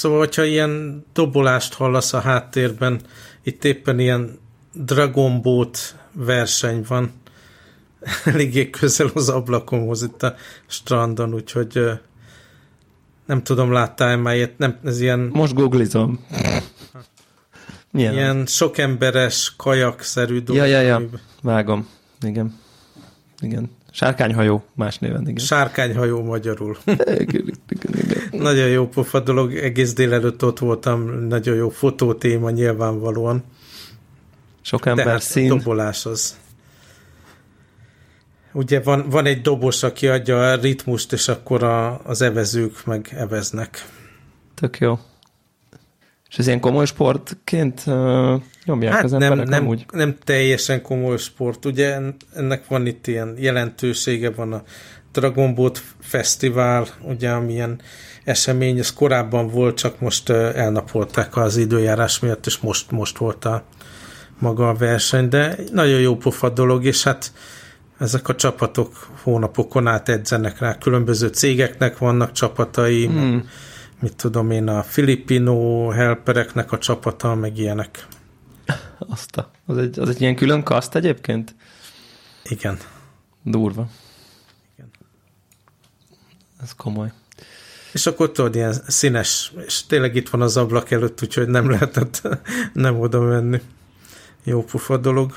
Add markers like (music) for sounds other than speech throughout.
Szóval, hogyha ilyen dobolást hallasz a háttérben, itt éppen ilyen Dragon Boat verseny van, (laughs) eléggé közel az ablakomhoz itt a strandon, úgyhogy nem tudom, láttál már ilyet, nem, ez ilyen... Most googlizom. (laughs) Milyen ilyen az? sok emberes, kajakszerű dolog. Ja, ja, ja, vágom. Igen. Igen. Sárkányhajó, más néven, igen. Sárkányhajó magyarul. (laughs) nagyon jó pofa dolog, egész délelőtt ott voltam, nagyon jó fotótéma nyilvánvalóan. Sok ember Tehát szín. dobolás az. Ugye van, van egy dobos, aki adja a ritmust, és akkor a, az evezők meg eveznek. Tök jó. És ez ilyen komoly sportként uh, nyomják hát az nem, emberek nem, amúgy? nem teljesen komoly sport. Ugye ennek van itt ilyen jelentősége, van a Dragon Boat Fesztivál, ugye amilyen esemény, ez korábban volt, csak most elnapolták az időjárás miatt, és most, most volt a maga a verseny, de nagyon jó pofa dolog, és hát ezek a csapatok hónapokon át edzenek rá, különböző cégeknek vannak csapatai, hmm. mit tudom én, a filipino helpereknek a csapata, meg ilyenek. Azt a, az, egy, az egy ilyen külön kaszt egyébként? Igen. Durva. Igen. Ez komoly. És akkor tudod, ilyen színes, és tényleg itt van az ablak előtt, úgyhogy nem lehetett (laughs) nem oda menni. Jó pufa dolog.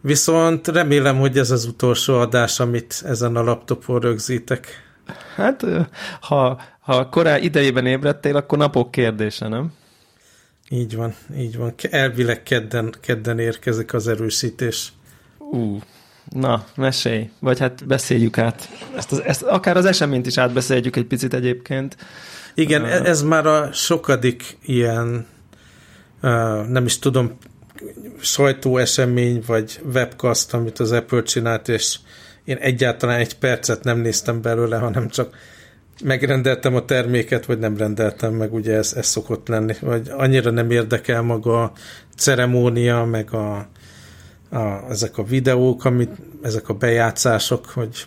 Viszont remélem, hogy ez az utolsó adás, amit ezen a laptopon rögzítek. Hát, ha, ha korán idejében ébredtél, akkor napok kérdése, nem? Így van, így van. Elvileg kedden, kedden érkezik az erősítés. Ú, uh, na, mesélj. Vagy hát beszéljük át. Ezt, az, ezt akár az eseményt is átbeszéljük egy picit egyébként. Igen, uh, ez már a sokadik ilyen, uh, nem is tudom, sajtóesemény, vagy webcast, amit az Apple csinált, és én egyáltalán egy percet nem néztem belőle, hanem csak megrendeltem a terméket, vagy nem rendeltem meg, ugye ez, ez szokott lenni, vagy annyira nem érdekel maga a ceremónia, meg a, a, ezek a videók, amit, ezek a bejátszások, hogy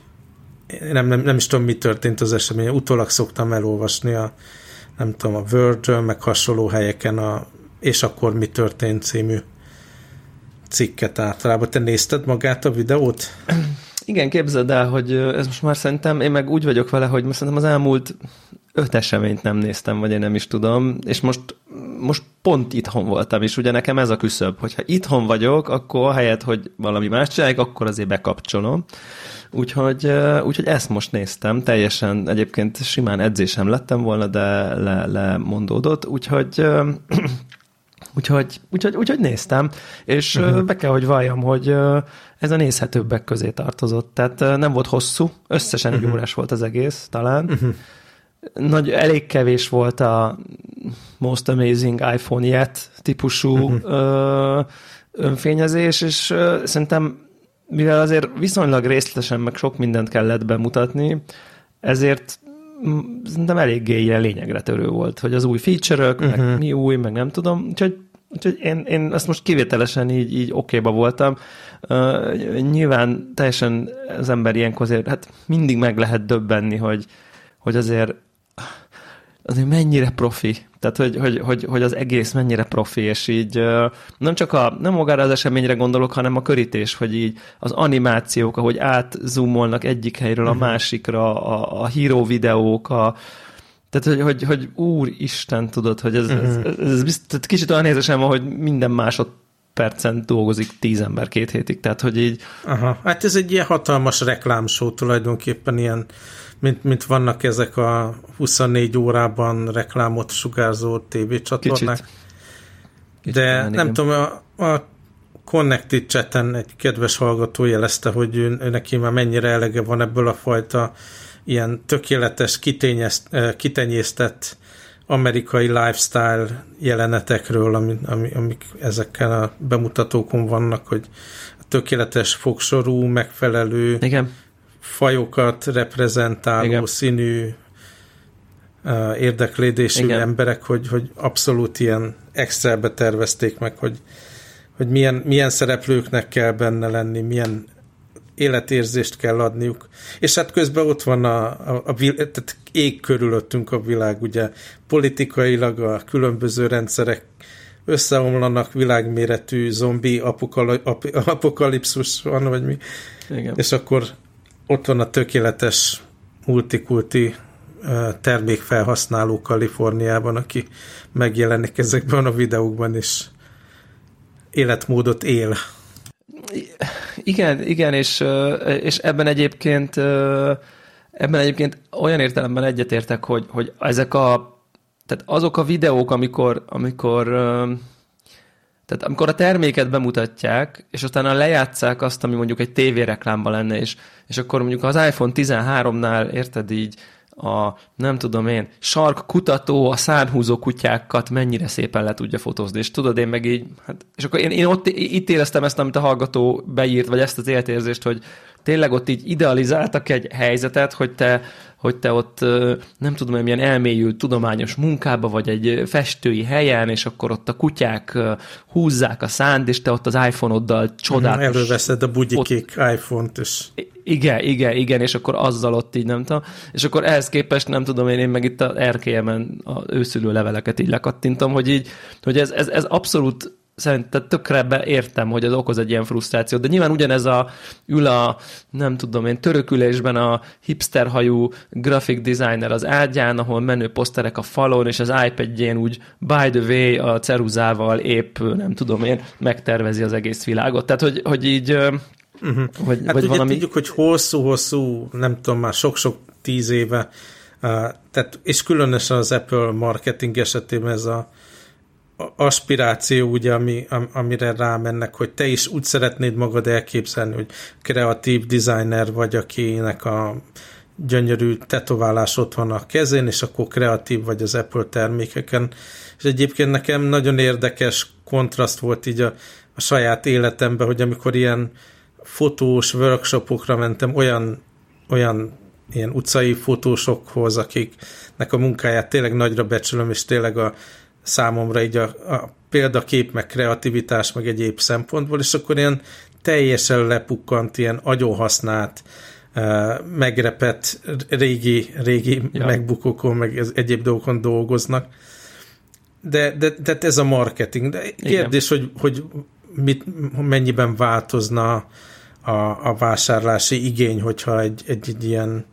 nem, nem, nem is tudom, mi történt az esemény. Utólag szoktam elolvasni a, nem tudom, a Verge, meg hasonló helyeken a és akkor mi történt című cikket általában. Te nézted magát a videót? Igen, képzeld el, hogy ez most már szerintem, én meg úgy vagyok vele, hogy szerintem az elmúlt öt eseményt nem néztem, vagy én nem is tudom, és most, most pont itthon voltam, és ugye nekem ez a küszöb, hogyha itthon vagyok, akkor helyett, hogy valami más csinálják, akkor azért bekapcsolom. Úgyhogy, úgyhogy ezt most néztem, teljesen egyébként simán edzésem lettem volna, de le, lemondódott, úgyhogy (clears throat) Úgyhogy, úgyhogy, úgyhogy néztem, és uh-huh. be kell, hogy valljam, hogy ez a nézhetőbbek közé tartozott. Tehát nem volt hosszú, összesen uh-huh. egy órás volt az egész, talán. Uh-huh. Nagy, elég kevés volt a Most Amazing iPhone Yet típusú uh-huh. ö, önfényezés, és ö, szerintem mivel azért viszonylag részletesen meg sok mindent kellett bemutatni, ezért szerintem eléggé ilyen lényegre törő volt, hogy az új feature-ök, uh-huh. meg mhm. mi új, meg nem tudom, úgyhogy, úgyhogy én, én ezt most kivételesen így, így okéba voltam. Uh, nyilván teljesen az ember ilyenkor azért, hát mindig meg lehet döbbenni, hogy, hogy azért azért mennyire profi tehát, hogy, hogy, hogy, hogy az egész mennyire profi, és így nem csak a, nem magára az eseményre gondolok, hanem a körítés, hogy így az animációk, ahogy átzoomolnak egyik helyről a mhm. másikra, a, a híró videók, a, tehát, hogy, hogy, hogy úristen, tudod, hogy ez, uh-huh. ez, ez, ez bizt, tehát kicsit olyan nézesem hogy minden másodpercen dolgozik tíz ember két hétig, tehát, hogy így... Aha, hát ez egy ilyen hatalmas reklámsó tulajdonképpen, ilyen mint, mint vannak ezek a 24 órában reklámot sugárzó tévécsatornák. Kicsit. Kicsit De nem igen. tudom, a, a Connected chaten egy kedves hallgató jelezte, hogy ő, ő neki már mennyire elege van ebből a fajta ilyen tökéletes, kitenyésztett amerikai lifestyle jelenetekről, amik, amik ezekkel a bemutatókon vannak, hogy a tökéletes fogsorú, megfelelő Igen fajokat reprezentáló Igen. színű uh, érdeklődésű Igen. emberek, hogy, hogy abszolút ilyen extra tervezték meg, hogy, hogy milyen, milyen szereplőknek kell benne lenni, milyen életérzést kell adniuk. És hát közben ott van a, a, a tehát ég körülöttünk a világ, ugye politikailag a különböző rendszerek összeomlanak, világméretű zombi apokali, ap, apokalipszus van, vagy mi. Igen. És akkor ott van a tökéletes multikulti termékfelhasználó Kaliforniában, aki megjelenik ezekben a videókban, és életmódot él. Igen, igen, és, és ebben egyébként ebben egyébként olyan értelemben egyetértek, hogy, hogy ezek a tehát azok a videók, amikor, amikor tehát amikor a terméket bemutatják, és utána lejátszák azt, ami mondjuk egy tévéreklámban lenne, és, és akkor mondjuk az iPhone 13-nál, érted így, a, nem tudom én, sark kutató a szárhúzó kutyákat mennyire szépen le tudja fotózni, és tudod, én meg így, hát, és akkor én, én ott itt éreztem ezt, amit a hallgató beírt, vagy ezt az életérzést, hogy tényleg ott így idealizáltak egy helyzetet, hogy te, hogy te ott nem tudom, milyen elmélyült tudományos munkába, vagy egy festői helyen, és akkor ott a kutyák húzzák a szánt, és te ott az iPhone-oddal csodálatos... Előveszed a bugyikék iPhone-t, és... Igen, igen, igen, és akkor azzal ott így nem tudom. És akkor ehhez képest nem tudom én, én meg itt az erkélyemen a őszülő leveleket így lekattintom, hogy így, hogy ez, ez, ez abszolút szerintem tökre értem, hogy ez okoz egy ilyen frusztrációt, de nyilván ugyanez a ül a, nem tudom én, törökülésben a hipsterhajú graphic designer az ágyán, ahol menő poszterek a falon, és az iPad-jén úgy by the way a ceruzával épp, nem tudom én, megtervezi az egész világot. Tehát, hogy, hogy így Uh-huh. Vagy, hát vagy ugye valami... tudjuk, hogy hosszú-hosszú, nem tudom, már sok-sok tíz éve, uh, tehát, és különösen az Apple marketing esetében ez a aspiráció, ugye, ami, am, amire rámennek, hogy te is úgy szeretnéd magad elképzelni, hogy kreatív designer vagy, akinek a gyönyörű tetoválás ott van a kezén, és akkor kreatív vagy az Apple termékeken. És egyébként nekem nagyon érdekes kontraszt volt így a, a saját életemben, hogy amikor ilyen fotós workshopokra mentem, olyan, olyan ilyen utcai fotósokhoz, akiknek a munkáját tényleg nagyra becsülöm, és tényleg a számomra így a, a példakép, meg kreativitás, meg egyéb szempontból, és akkor ilyen teljesen lepukkant, ilyen agyonhasznált, megrepett régi, régi ja. megbukókon, meg egyéb dolgokon dolgoznak. De, de, de ez a marketing. De kérdés, Igen. hogy, hogy mit, mennyiben változna a, a vásárlási igény, hogyha egy, egy, egy ilyen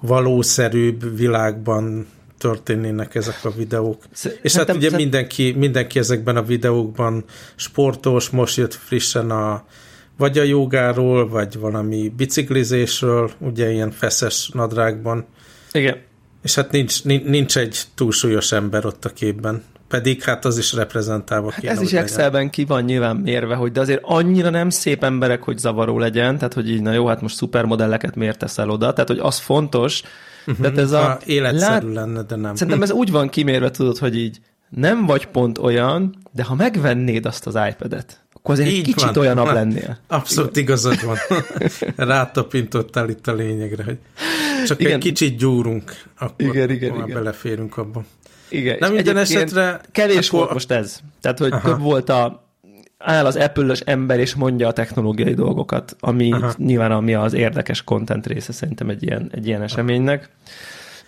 valószerűbb világban történnének ezek a videók. És hát ugye mindenki, mindenki ezekben a videókban sportos, most jött frissen a vagy a jogáról, vagy valami biciklizésről, ugye ilyen feszes nadrágban. Igen. És hát nincs, nincs egy túlsúlyos ember ott a képben. Pedig hát az is reprezentálva hát Ez is Excelben ki van nyilván mérve, hogy de azért annyira nem szép emberek, hogy zavaró legyen, tehát hogy így, na jó, hát most szupermodelleket miért teszel oda, tehát hogy az fontos, Uh-huh. Tehát ez a... életszerű lát... lenne, de nem. Szerintem ez úgy van kimérve, tudod, hogy így nem vagy pont olyan, de ha megvennéd azt az iPad-et, akkor azért egy kicsit van. olyanabb ha, lennél. Abszolút Igen. igazad van. (laughs) Rátapintottál itt a lényegre, hogy csak igen. egy kicsit gyúrunk, akkor igen, igen, igen. beleférünk abba. Igen, Nem minden esetre... Kevés akkor... volt most ez. Tehát, hogy Aha. több volt a áll az apple ember és mondja a technológiai dolgokat, ami Aha. nyilván ami az érdekes content része szerintem egy ilyen, egy ilyen eseménynek.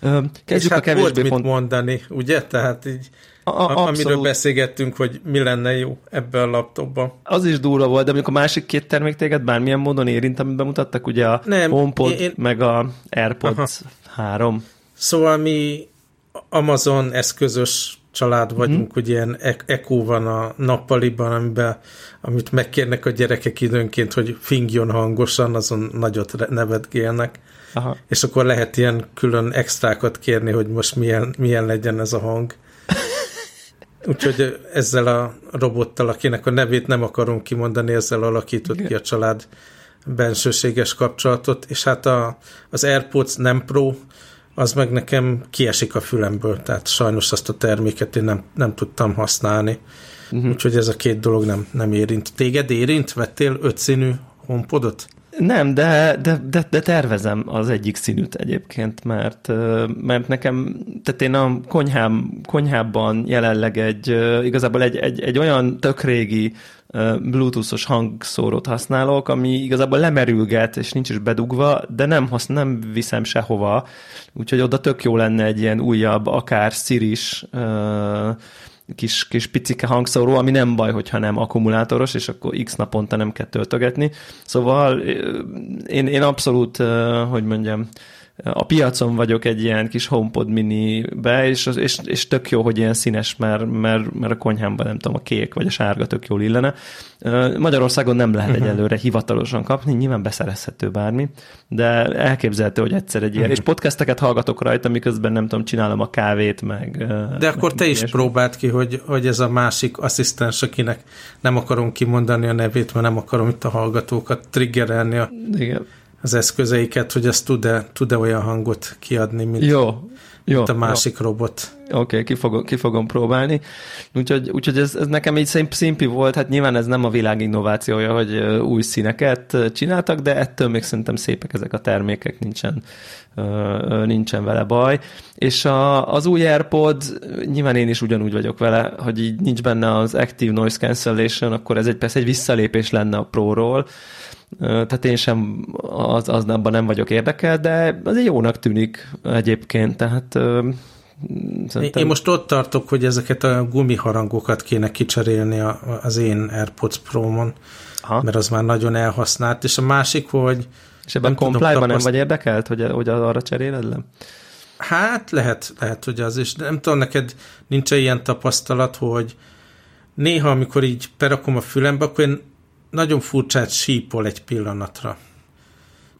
Kezdjük és hát a kevésbé volt mit pont... mondani, ugye? Tehát így a, a, amiről beszélgettünk, hogy mi lenne jó ebben a laptopban. Az is durva volt, de mondjuk a másik két termék téged bármilyen módon érint, amit bemutattak, ugye a Nem, HomePod én... meg a AirPods Aha. 3. Szóval mi Amazon eszközös család vagyunk, mm-hmm. hogy ilyen eko van a nappaliban, amiben, amit megkérnek a gyerekek időnként, hogy fingjon hangosan, azon nagyot nevetgélnek. Aha. És akkor lehet ilyen külön extrákat kérni, hogy most milyen, milyen legyen ez a hang. (laughs) Úgyhogy ezzel a robottal, akinek a nevét nem akarom kimondani, ezzel alakított Igen. ki a család bensőséges kapcsolatot, és hát a, az AirPods nem Pro, az meg nekem kiesik a fülemből, tehát sajnos azt a terméket én nem, nem tudtam használni. Uh-huh. Úgyhogy ez a két dolog nem, nem érint. Téged érint? Vettél ötszínű honpodot? Nem, de, de, de, de tervezem az egyik színűt egyébként, mert, mert nekem, tehát én a konyhám, konyhában jelenleg egy, igazából egy, egy, egy olyan tök régi bluetoothos hangszórót használok, ami igazából lemerülget, és nincs is bedugva, de nem, hasz, nem viszem sehova, úgyhogy oda tök jó lenne egy ilyen újabb, akár Sziris kis, kis picike hangszóró, ami nem baj, hogyha nem akkumulátoros, és akkor x naponta nem kell töltögetni. Szóval én, én abszolút, hogy mondjam, a piacon vagyok egy ilyen kis HomePod mini-be, és, és, és tök jó, hogy ilyen színes, mert, mert, mert a konyhámban nem tudom, a kék vagy a sárga tök jól illene. Magyarországon nem lehet uh-huh. egyelőre hivatalosan kapni, nyilván beszerezhető bármi, de elképzelhető, hogy egyszer egy ilyen, uh-huh. és podcasteket hallgatok rajta, miközben nem tudom, csinálom a kávét, meg... De akkor meg te is próbáld ki, hogy, hogy ez a másik asszisztens, akinek nem akarom kimondani a nevét, mert nem akarom itt a hallgatókat triggerelni a... Igen az eszközeiket, hogy ez tud-e, tud-e olyan hangot kiadni, mint, jó, jó, mint a másik jó. robot. Oké, okay, ki, fogom, ki fogom próbálni. Úgyhogy, úgyhogy ez, ez nekem így szimpi volt, hát nyilván ez nem a világ innovációja, hogy új színeket csináltak, de ettől még szerintem szépek ezek a termékek, nincsen, nincsen vele baj. És a, az új AirPod, nyilván én is ugyanúgy vagyok vele, hogy így nincs benne az Active Noise Cancellation, akkor ez egy persze egy visszalépés lenne a Pro-ról, tehát én sem az, az abban nem vagyok érdekelt, de azért jónak tűnik egyébként, tehát Szerintem... Én most ott tartok, hogy ezeket a gumiharangokat kéne kicserélni az én AirPods Pro-mon, mert az már nagyon elhasznált, és a másik, hogy és ebben comply nem vagy érdekelt, hogy, hogy arra cseréled le? Hát lehet, lehet, hogy az is. Nem tudom, neked nincs -e ilyen tapasztalat, hogy néha, amikor így berakom a fülembe, akkor én nagyon furcsát sípol egy pillanatra.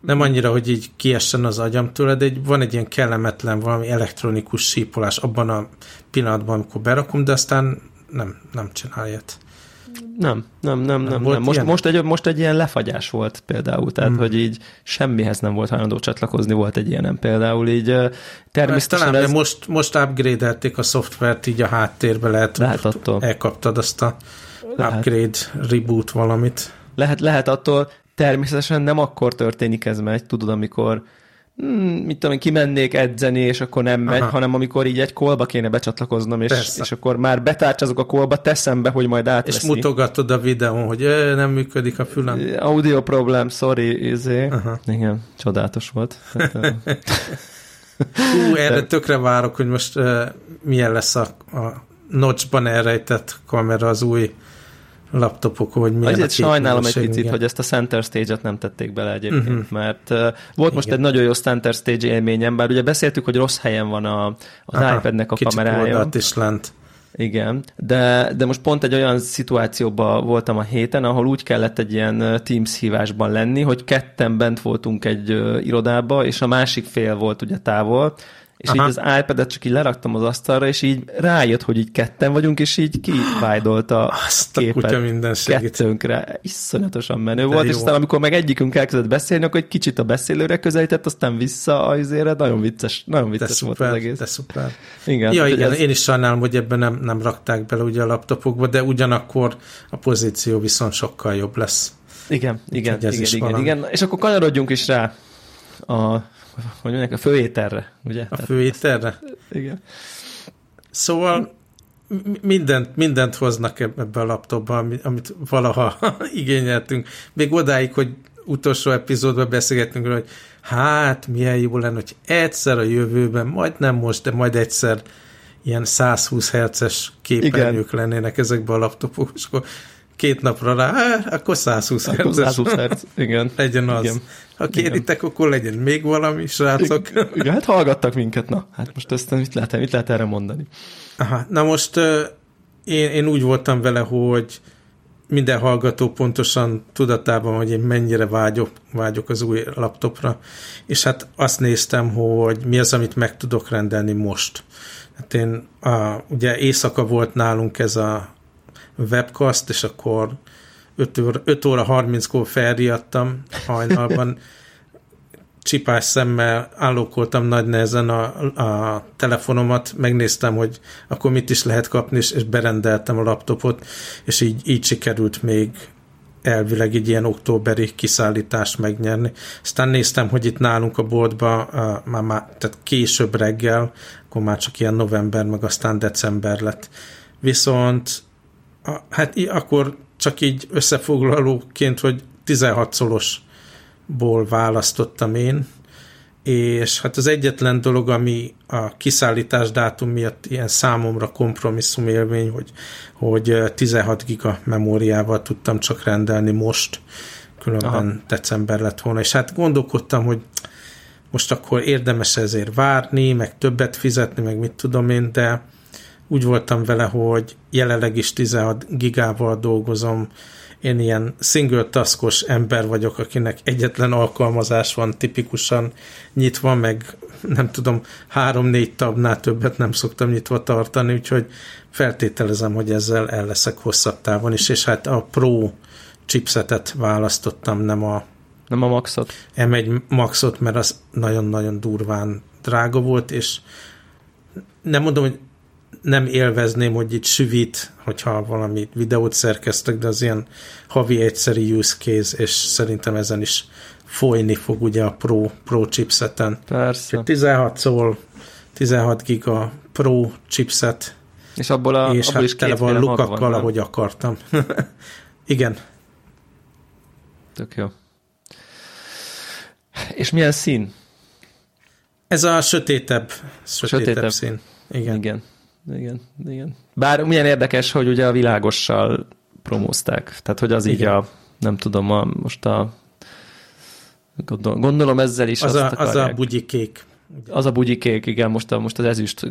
Nem annyira, hogy így kiessen az agyam tőle, de van egy ilyen kellemetlen valami elektronikus sípolás abban a pillanatban, amikor berakom, de aztán nem, nem csinál ilyet. Nem, nem, nem, nem. nem. Most, most, egy, most egy ilyen lefagyás volt például, tehát hmm. hogy így semmihez nem volt hajlandó csatlakozni, volt egy ilyenem például, így természetesen talán, ez... most, most upgrade-elték a szoftvert így a háttérbe, lehet, lehet attól. elkaptad azt a lehet. upgrade, reboot valamit. Lehet, lehet attól, természetesen nem akkor történik ez megy, tudod, amikor hmm, mit tudom, kimennék edzeni, és akkor nem megy, Aha. hanem amikor így egy kolba kéne becsatlakoznom, és, és akkor már betárcsazok a kolba, teszem be, hogy majd átveszi. És mutogatod a videón, hogy nem működik a fülem. Audio problem, sorry, izé. Aha. Igen, csodálatos volt. Hú, erre tökre várok, hogy most uh, milyen lesz a, a notchban elrejtett kamera az új laptopok, hogy milyen Azért sajnálom egy picit, igen. hogy ezt a Center Stage-et nem tették bele egyébként, uh-huh. mert uh, volt igen. most egy nagyon jó Center Stage élményem, bár ugye beszéltük, hogy rossz helyen van a, az Aha, iPad-nek a kamerája. is lent. Igen, de, de most pont egy olyan szituációban voltam a héten, ahol úgy kellett egy ilyen Teams hívásban lenni, hogy ketten bent voltunk egy irodába, és a másik fél volt ugye távol, és Aha. így az iPad-et csak így leraktam az asztalra, és így rájött, hogy így ketten vagyunk, és így kivájdolt a Azt képet a minden kettőnkre. Iszonyatosan menő De volt, jó. és aztán amikor meg egyikünk elkezdett beszélni, akkor egy kicsit a beszélőre közelített, aztán vissza a izére, nagyon vicces, nagyon vicces de volt szuper, az egész. De szuper. Igen, ja, igen, ez... én is sajnálom, hogy ebben nem, nem rakták bele ugye a laptopokba, de ugyanakkor a pozíció viszont sokkal jobb lesz. Igen, igen, igen, igen, igen, és akkor kanyarodjunk is rá a hogy mondják, a főételre, ugye? A főételre? Igen. Szóval mindent, mindent hoznak ebbe a laptopba, amit valaha (laughs) igényeltünk. Még odáig, hogy utolsó epizódban beszélgettünk hogy hát milyen jó lenne, hogy egyszer a jövőben, majd nem most, de majd egyszer ilyen 120 Hz-es képernyők Igen. lennének ezekben a laptopok, és akkor két napra rá, akkor 120 Hz. Akkor 120 Hz, igen. (laughs) Legyen az. Igen. Ha kéritek, igen. akkor legyen még valami, srácok. Igen, hát hallgattak minket, na. Hát most ezt mit lehet, mit lehet erre mondani? Aha, na most én, én úgy voltam vele, hogy minden hallgató pontosan tudatában, hogy én mennyire vágyok, vágyok az új laptopra, és hát azt néztem, hogy mi az, amit meg tudok rendelni most. Hát én, a, ugye éjszaka volt nálunk ez a webcast, és akkor 5 óra, 5 óra 30-kor felriadtam hajnalban, (laughs) csipás szemmel állókoltam nagy nehezen a, a telefonomat, megnéztem, hogy akkor mit is lehet kapni, és, és berendeltem a laptopot, és így, így sikerült még elvileg egy ilyen októberi kiszállítást megnyerni. Aztán néztem, hogy itt nálunk a boltban uh, már, már tehát később reggel, akkor már csak ilyen november, meg aztán december lett. Viszont hát akkor csak így összefoglalóként, hogy 16 szolosból választottam én, és hát az egyetlen dolog, ami a kiszállítás dátum miatt ilyen számomra kompromisszum élmény, hogy, hogy 16 giga memóriával tudtam csak rendelni most, különben Aha. december lett volna, és hát gondolkodtam, hogy most akkor érdemes ezért várni, meg többet fizetni, meg mit tudom én, de úgy voltam vele, hogy jelenleg is 16 gigával dolgozom, én ilyen single taskos ember vagyok, akinek egyetlen alkalmazás van tipikusan nyitva, meg nem tudom, három-négy tabnál többet nem szoktam nyitva tartani, úgyhogy feltételezem, hogy ezzel el leszek hosszabb távon is, és hát a Pro chipsetet választottam, nem a nem a Maxot. M1 Maxot, mert az nagyon-nagyon durván drága volt, és nem mondom, hogy nem élvezném, hogy itt süvít, hogyha valami videót szerkeztek, de az ilyen havi egyszeri use case, és szerintem ezen is folyni fog ugye a Pro, Pro chipseten. Persze. 16 szól, 16 giga Pro chipset, és abból, a, és abból hát is tele van lukakkal, ahogy akartam. (laughs) Igen. Tök jó. És milyen szín? Ez a sötétebb, sötétebb, sötétebb. szín. Igen. Igen. Igen, igen. Bár milyen érdekes, hogy ugye a világossal promózták. Tehát, hogy az igen. így a, nem tudom, a, most a gondolom, gondolom ezzel is az, a, az a bugyikék. Az a bugyikék, igen, most, a, most az ezüst.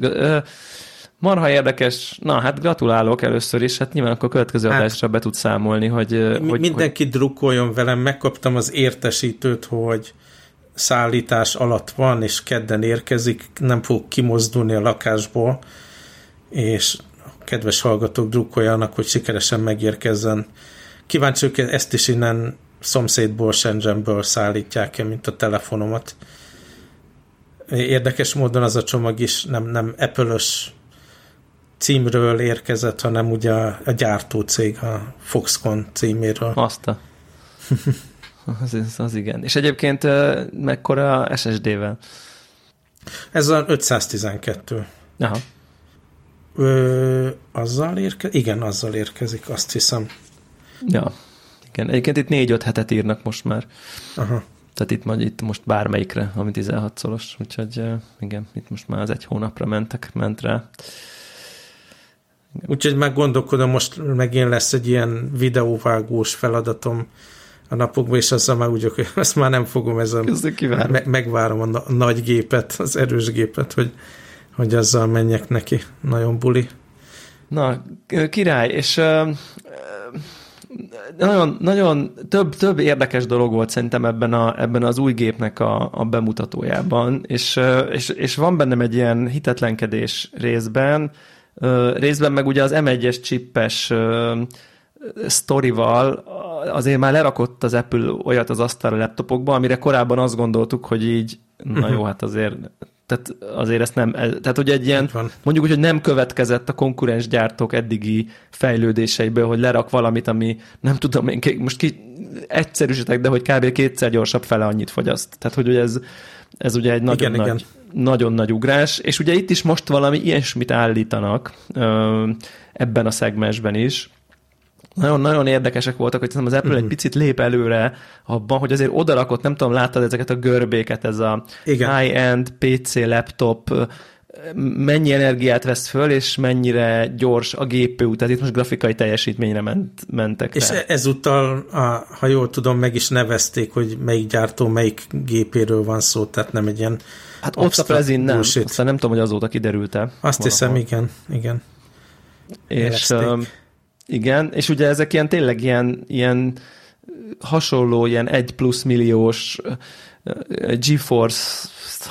Marha érdekes. Na, hát gratulálok először is, hát nyilván akkor a következő hát, adásra be tud számolni, hogy... hogy mindenki hogy... drukkoljon velem, megkaptam az értesítőt, hogy szállítás alatt van, és kedden érkezik, nem fog kimozdulni a lakásból, és kedves hallgatók drukkoljanak, hogy sikeresen megérkezzen. Kíváncsi hogy ezt is innen szomszédból, Shenzhenből szállítják-e, mint a telefonomat. Érdekes módon az a csomag is nem, nem Apple-ös címről érkezett, hanem ugye a, a gyártócég, a Foxconn címéről. Azt a... (laughs) az, az igen. És egyébként mekkora SSD-vel? Ez a 512. Aha. Ö, azzal érkezik? Igen, azzal érkezik, azt hiszem. Ja, igen. Egyébként itt négy-öt hetet írnak most már. Aha. Tehát itt, majd, itt most bármelyikre, ami 16 szolos, úgyhogy igen, itt most már az egy hónapra mentek, ment rá. Úgyhogy meg gondolkodom, most megint lesz egy ilyen videóvágós feladatom a napokban, és azzal már úgy, hogy (laughs) ezt már nem fogom, ezen me- megvárom a nagy gépet, az erős gépet, hogy, hogy azzal menjek neki. Nagyon buli. Na, király, és nagyon, nagyon több, több érdekes dolog volt szerintem ebben, a, ebben az új gépnek a, a bemutatójában, és, és, és van bennem egy ilyen hitetlenkedés részben, részben meg ugye az M1-es csippes sztorival azért már lerakott az Apple olyat az asztalra laptopokba, amire korábban azt gondoltuk, hogy így, na jó, hát azért tehát azért ezt nem, tehát hogy egy ilyen, mondjuk úgy, hogy nem következett a konkurens gyártók eddigi fejlődéseiből, hogy lerak valamit, ami nem tudom én, most ki egyszerűsítek, de hogy kb. kétszer gyorsabb fele annyit fogyaszt. Tehát, hogy ez, ez ugye egy nagyon igen, nagy, igen. nagyon nagy ugrás, és ugye itt is most valami ilyesmit állítanak ebben a szegmensben is, nagyon-nagyon érdekesek voltak, hogy az Apple uh-huh. egy mhm. picit lép előre abban, hogy azért odarakott, nem tudom, láttad ezeket a görbéket, ez a high-end PC laptop, mennyi energiát vesz föl, és mennyire gyors a GPU, tehát itt most grafikai teljesítményre ment, mentek. És rá. ezúttal, a, ha jól tudom, meg is nevezték, hogy melyik gyártó, melyik gépéről van szó, tehát nem egy ilyen Hát ott a Prezin nem, aztán nem tudom, hogy azóta kiderült-e. Azt valahol. hiszem, igen, igen. És igen, és ugye ezek ilyen tényleg ilyen, ilyen hasonló, ilyen egy plusz milliós GeForce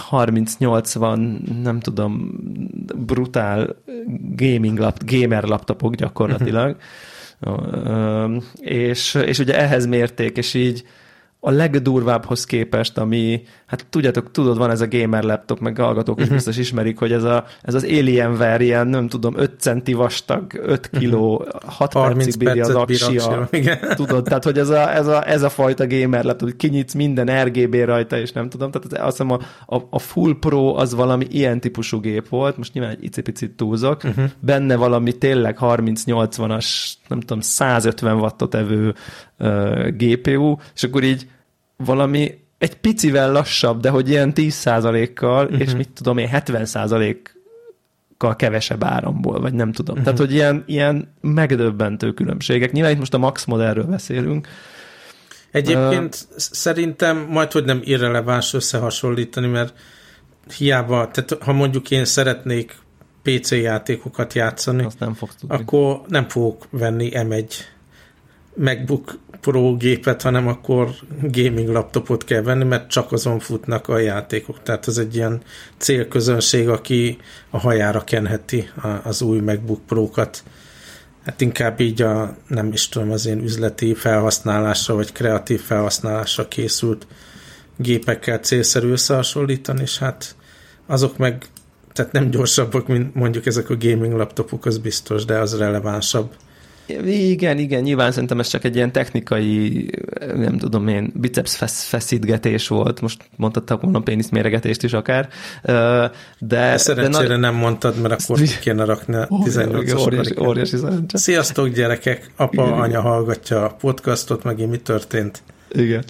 3080, nem tudom, brutál gaming lap, gamer laptopok gyakorlatilag, (laughs) és, és ugye ehhez mérték, és így a legdurvábbhoz képest, ami, hát tudjátok, tudod, van ez a gamer laptop, meg hallgatók is uh-huh. biztos ismerik, hogy ez, a, ez az Alienware ilyen, nem tudom, 5 centi vastag, 5 kiló, uh-huh. 6 percig bírja az aksia. (laughs) Tudod, tehát, hogy ez a, ez a, ez a fajta gamer laptop, hogy kinyitsz minden RGB rajta, és nem tudom, tehát azt hiszem a, a, a Full Pro az valami ilyen típusú gép volt, most nyilván egy icipicit túlzok, uh-huh. benne valami tényleg 30-80-as, nem tudom, 150 wattot evő uh, GPU, és akkor így valami egy picivel lassabb, de hogy ilyen 10%-kal, uh-huh. és mhm. mit tudom én, 70%-kal kevesebb áramból, vagy nem tudom. Uh-huh. Tehát, hogy ilyen, ilyen megdöbbentő különbségek. Nyilván itt most a Max modellről beszélünk. Egyébként uh, szerintem majd, hogy nem irreleváns összehasonlítani, mert hiába, tehát ha mondjuk én szeretnék PC játékokat játszani, Azt nem fogsz tudni. akkor nem fogok venni M1 MacBook Pro gépet, hanem akkor gaming laptopot kell venni, mert csak azon futnak a játékok. Tehát ez egy ilyen célközönség, aki a hajára kenheti az új MacBook Pro-kat. Hát inkább így a, nem is tudom, az én üzleti felhasználásra, vagy kreatív felhasználásra készült gépekkel célszerű összehasonlítani, és hát azok meg tehát nem gyorsabbak, mint mondjuk ezek a gaming laptopok, az biztos, de az relevánsabb. Igen, igen, nyilván szerintem ez csak egy ilyen technikai, nem tudom én, biceps feszítgetés volt, most mondhattak volna péniszméregetést is akár, de... Szerencsére de nem mondtad, mert akkor kéne rakni a 18 óriási, óriási. Sziasztok gyerekek, apa, igen, anya hallgatja a podcastot, megint mi történt? Igen.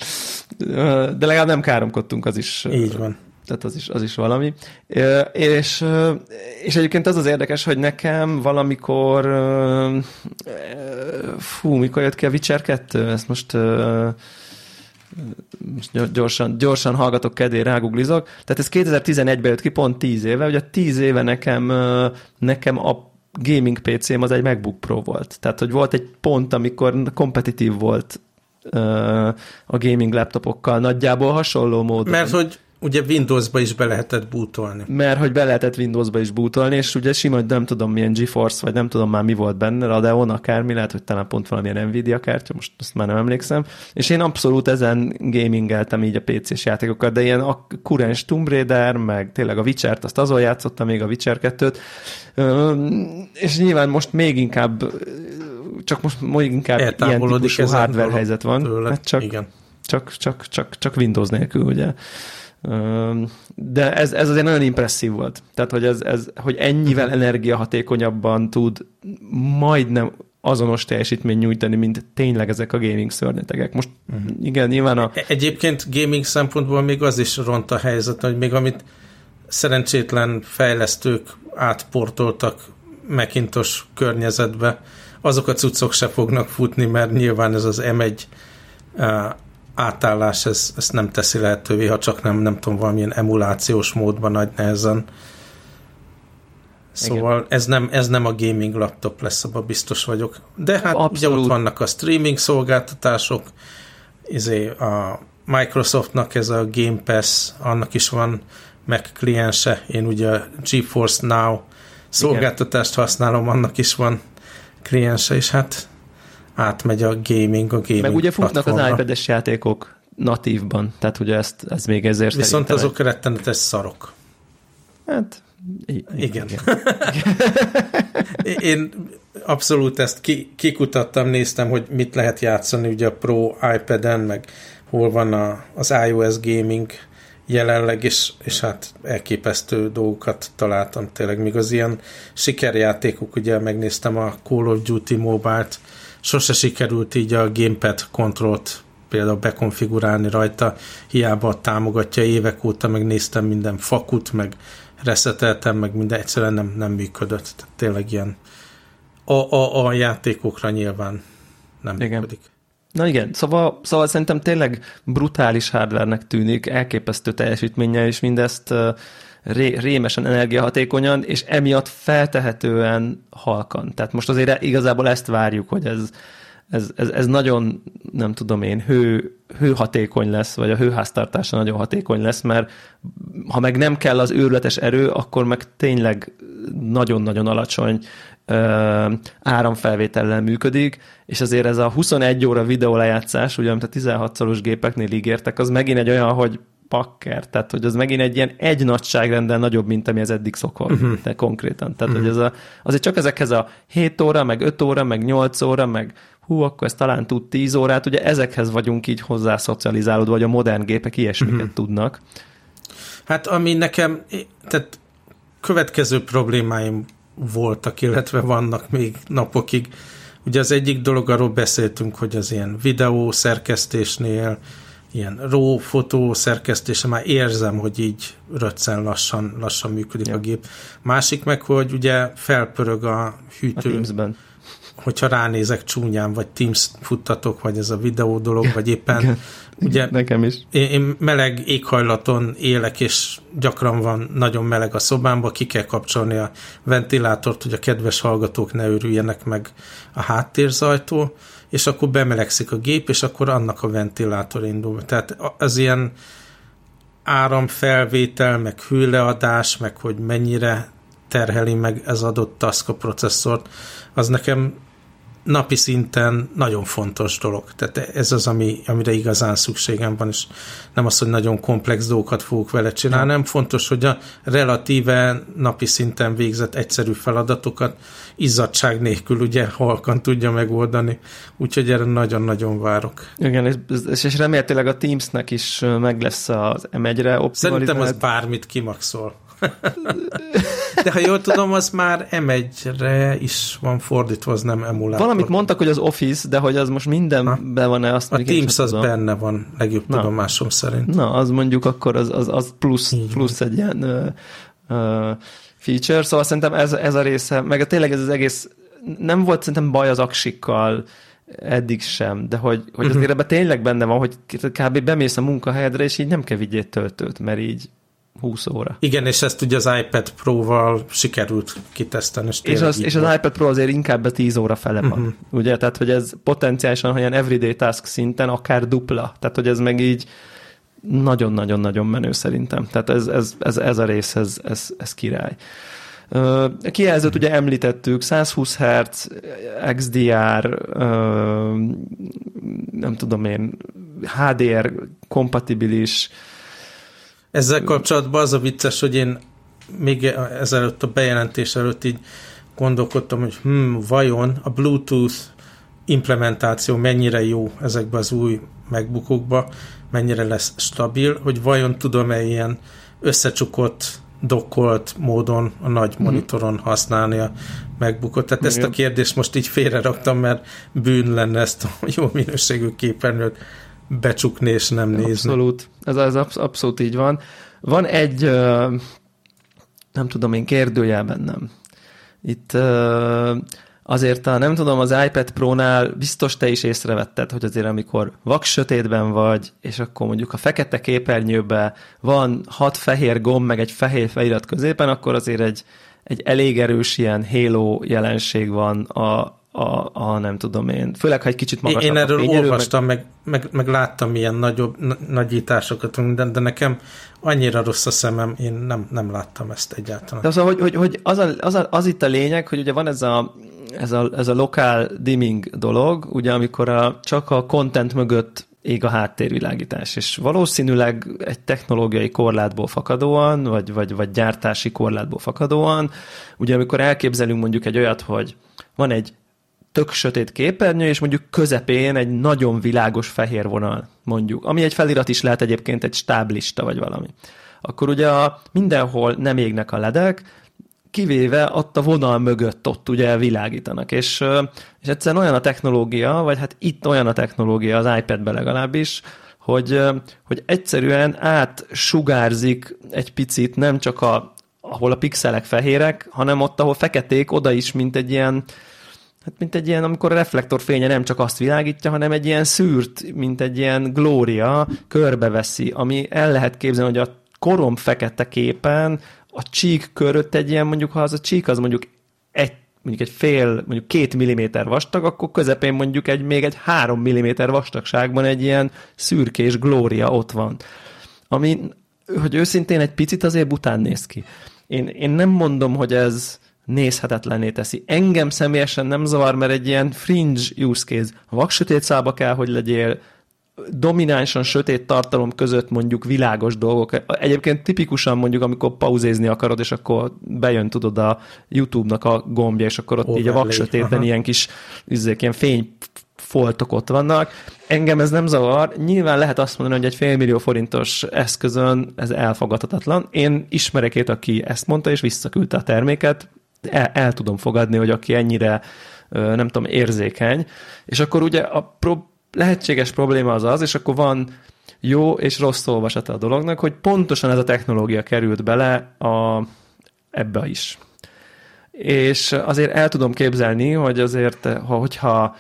De legalább nem káromkodtunk, az is... Így van tehát az is, az is valami. És, és egyébként az az érdekes, hogy nekem valamikor fú, mikor jött ki a Witcher 2? Ezt most most gyorsan, gyorsan hallgatok kedvére, ráguglizok. Tehát ez 2011-ben jött ki, pont 10 éve. Ugye 10 éve nekem, nekem a gaming PC-m az egy MacBook Pro volt. Tehát, hogy volt egy pont, amikor kompetitív volt a gaming laptopokkal, nagyjából hasonló módon. Mert hogy Ugye Windowsba is be lehetett bootolni. Mert hogy be lehetett Windowsba is bootolni, és ugye sima, nem tudom milyen GeForce, vagy nem tudom már mi volt benne, Radeon akármi, lehet, hogy talán pont valamilyen Nvidia kártya, most azt már nem emlékszem, és én abszolút ezen gamingeltem így a PC-s játékokat, de ilyen a kurens Tomb Raider, meg tényleg a Witcher-t, azt azon játszottam még a Witcher 2-t, és nyilván most még inkább csak most még inkább ilyen típusú hardware helyzet van, tőled. Hát csak, Igen. Csak, csak, csak, csak Windows nélkül, ugye. De ez, ez azért nagyon impresszív volt. Tehát, hogy, ez, ez, hogy ennyivel mhm. energiahatékonyabban tud majdnem azonos teljesítmény nyújtani, mint tényleg ezek a gaming szörnyetegek. Most uh-huh. igen, nyilván a... E-, egyébként gaming szempontból még az is ront a helyzet, hogy még amit szerencsétlen fejlesztők átportoltak Macintosh környezetbe, azok a cuccok se fognak futni, mert nyilván ez az M1 átállás ez, ezt nem teszi lehetővé, ha csak nem, nem tudom, valamilyen emulációs módban nagy nehezen. Szóval Igen. ez nem, ez nem a gaming laptop lesz, abban biztos vagyok. De hát Abszolút. ugye ott vannak a streaming szolgáltatások, izé a Microsoftnak ez a Game Pass, annak is van Mac kliense, én ugye a GeForce Now szolgáltatást Igen. használom, annak is van kliense, és hát átmegy a gaming, a gaming Meg ugye futnak platformra. az iPad-es játékok natívban, tehát ugye ezt, ez még ezért Viszont azok egy... rettenetes szarok. Hát, igen. igen. (laughs) Én abszolút ezt ki, kikutattam, néztem, hogy mit lehet játszani ugye a Pro iPad-en, meg hol van a, az iOS gaming jelenleg, és, és hát elképesztő dolgokat találtam tényleg, még az ilyen sikerjátékok, ugye megnéztem a Call of Duty Mobile-t, sose sikerült így a gamepad kontrollt például bekonfigurálni rajta, hiába támogatja évek óta, megnéztem minden fakut, meg reszeteltem, meg minden egyszerűen nem, nem működött. Tehát tényleg ilyen a, a, a játékokra nyilván nem igen. működik. Na igen, szóval, szóval szerintem tényleg brutális hardware tűnik, elképesztő teljesítménnyel, és mindezt ré, rémesen energiahatékonyan, és emiatt feltehetően halkan. Tehát most azért igazából ezt várjuk, hogy ez, ez, ez, ez nagyon, nem tudom én, hő, hőhatékony lesz, vagy a hőháztartása nagyon hatékony lesz, mert ha meg nem kell az őrületes erő, akkor meg tényleg nagyon-nagyon alacsony ö, áramfelvétellel működik, és azért ez a 21 óra videó lejátszás, ugye, amit a 16 szoros gépeknél ígértek, az megint egy olyan, hogy pakker, tehát hogy az megint egy ilyen egy nagyságrendel nagyobb, mint ami az eddig szokott, uh-huh. de konkrétan. Tehát, uh-huh. hogy ez a, azért csak ezekhez a 7 óra, meg 5 óra, meg 8 óra, meg hú, akkor ez talán tud 10 órát, ugye ezekhez vagyunk így hozzá szocializálódva, vagy a modern gépek ilyesmiket uh-huh. tudnak. Hát ami nekem, tehát következő problémáim voltak, illetve vannak még napokig. Ugye az egyik dolog, arról beszéltünk, hogy az ilyen videó szerkesztésnél, ilyen ró fotó szerkesztése, már érzem, hogy így röccen lassan, lassan működik ja. a gép. Másik meg, hogy ugye felpörög a hűtő. A Teams-ben hogyha ránézek csúnyán, vagy Teams futtatok, vagy ez a videó dolog, vagy éppen ugye Nekem is. Én, én meleg éghajlaton élek, és gyakran van nagyon meleg a szobámba, ki kell kapcsolni a ventilátort, hogy a kedves hallgatók ne örüljenek meg a háttérzajtól, és akkor bemelegszik a gép, és akkor annak a ventilátor indul. Tehát az ilyen áramfelvétel, meg hőleadás, meg hogy mennyire terheli meg ez adott task a processzort, az nekem napi szinten nagyon fontos dolog. Tehát ez az, ami, amire igazán szükségem van, és nem az, hogy nagyon komplex dolgokat fogok vele csinálni, nem fontos, hogy a relatíve napi szinten végzett egyszerű feladatokat izzadság nélkül ugye halkan tudja megoldani, úgyhogy erre nagyon-nagyon várok. Igen, és, és remélhetőleg a Teamsnek is meg lesz az M1-re Szerintem az bármit kimaxol. De ha jól tudom, az már M1-re is van fordítva, az nem emulátor. Valamit mondtak, hogy az Office, de hogy az most mindenben van-e, azt A Teams az tudom. benne van, legjobb Na. tudomásom szerint. Na, az mondjuk akkor az, az, az plusz, plusz egy ilyen uh, feature, szóval szerintem ez, ez a része, meg tényleg ez az egész, nem volt szerintem baj az aksikkal, eddig sem, de hogy, hogy azért uh-huh. ebben tényleg benne van, hogy kb. bemész a munkahelyedre, és így nem kell vigyél töltőt, mert így 20 óra. Igen, és ezt ugye az iPad Pro-val sikerült kiteszteni. És, és, az, és az iPad Pro azért inkább a 10 óra fele van. Uh-huh. Ugye, tehát hogy ez potenciálisan, ilyen everyday task szinten akár dupla. Tehát, hogy ez meg így nagyon-nagyon-nagyon menő szerintem. Tehát ez, ez, ez, ez a rész, ez, ez, ez király. A kijelzőt ugye említettük, 120 Hz, XDR, nem tudom én, HDR kompatibilis, ezzel kapcsolatban az a vicces, hogy én még ezelőtt a bejelentés előtt így gondolkodtam, hogy hm, vajon a Bluetooth implementáció mennyire jó ezekbe az új megbukókba, mennyire lesz stabil, hogy vajon tudom-e ilyen összecsukott, dokkolt módon a nagy mhm. monitoron használni a megbukott. Tehát Igen. ezt a kérdést most így félre raktam, mert bűn lenne ezt a jó minőségű képernyőt becsukni és nem nézni. Abszolút, ez, ez abszolút így van. Van egy, nem tudom én, kérdőjel bennem. Itt azért a, nem tudom, az iPad Pro-nál biztos te is észrevetted, hogy azért amikor vak sötétben vagy, és akkor mondjuk a fekete képernyőben van hat fehér gomb, meg egy fehér felirat középen, akkor azért egy, egy elég erős ilyen halo jelenség van a, a, a nem tudom én, főleg ha egy kicsit magasabb Én erről fényerő, olvastam, meg, meg, meg, láttam ilyen nagyobb, nagyításokat, de, de nekem annyira rossz a szemem, én nem, nem láttam ezt egyáltalán. De az, hogy, hogy, hogy az, a, az, a, az itt a lényeg, hogy ugye van ez a, ez a, ez a lokál dimming dolog, ugye amikor a, csak a content mögött ég a háttérvilágítás, és valószínűleg egy technológiai korlátból fakadóan, vagy, vagy, vagy gyártási korlátból fakadóan, ugye amikor elképzelünk mondjuk egy olyat, hogy van egy tök sötét képernyő, és mondjuk közepén egy nagyon világos fehér vonal, mondjuk, ami egy felirat is lehet egyébként egy stáblista, vagy valami. Akkor ugye a, mindenhol nem égnek a ledek, kivéve ott a vonal mögött ott ugye világítanak, és, és egyszerűen olyan a technológia, vagy hát itt olyan a technológia az iPad-be legalábbis, hogy, hogy egyszerűen átsugárzik egy picit nem csak a, ahol a pixelek fehérek, hanem ott, ahol feketék, oda is, mint egy ilyen, Hát mint egy ilyen, amikor a reflektorfénye nem csak azt világítja, hanem egy ilyen szűrt, mint egy ilyen glória körbeveszi, ami el lehet képzelni, hogy a korom fekete képen a csík körött egy ilyen, mondjuk ha az a csík az mondjuk egy mondjuk egy fél, mondjuk két milliméter vastag, akkor közepén mondjuk egy még egy három milliméter vastagságban egy ilyen szürkés glória ott van. Ami, hogy őszintén egy picit azért bután néz ki. Én, én nem mondom, hogy ez nézhetetlenné teszi. Engem személyesen nem zavar, mert egy ilyen fringe use case. A vaksötét szába kell, hogy legyél, dominánsan sötét tartalom között mondjuk világos dolgok. Egyébként tipikusan mondjuk, amikor pauzézni akarod, és akkor bejön, tudod, a YouTube-nak a gombja, és akkor ott Overlay. így a vaksötétben Aha. ilyen kis izzék, ilyen fény foltok ott vannak. Engem ez nem zavar. Nyilván lehet azt mondani, hogy egy félmillió forintos eszközön ez elfogadhatatlan. Én ismerekét, aki ezt mondta, és visszaküldte a terméket, el, el tudom fogadni, hogy aki ennyire nem tudom, érzékeny, és akkor ugye a pro- lehetséges probléma az az, és akkor van jó és rossz olvasata a dolognak, hogy pontosan ez a technológia került bele a, ebbe is. És azért el tudom képzelni, hogy azért, ha, hogyha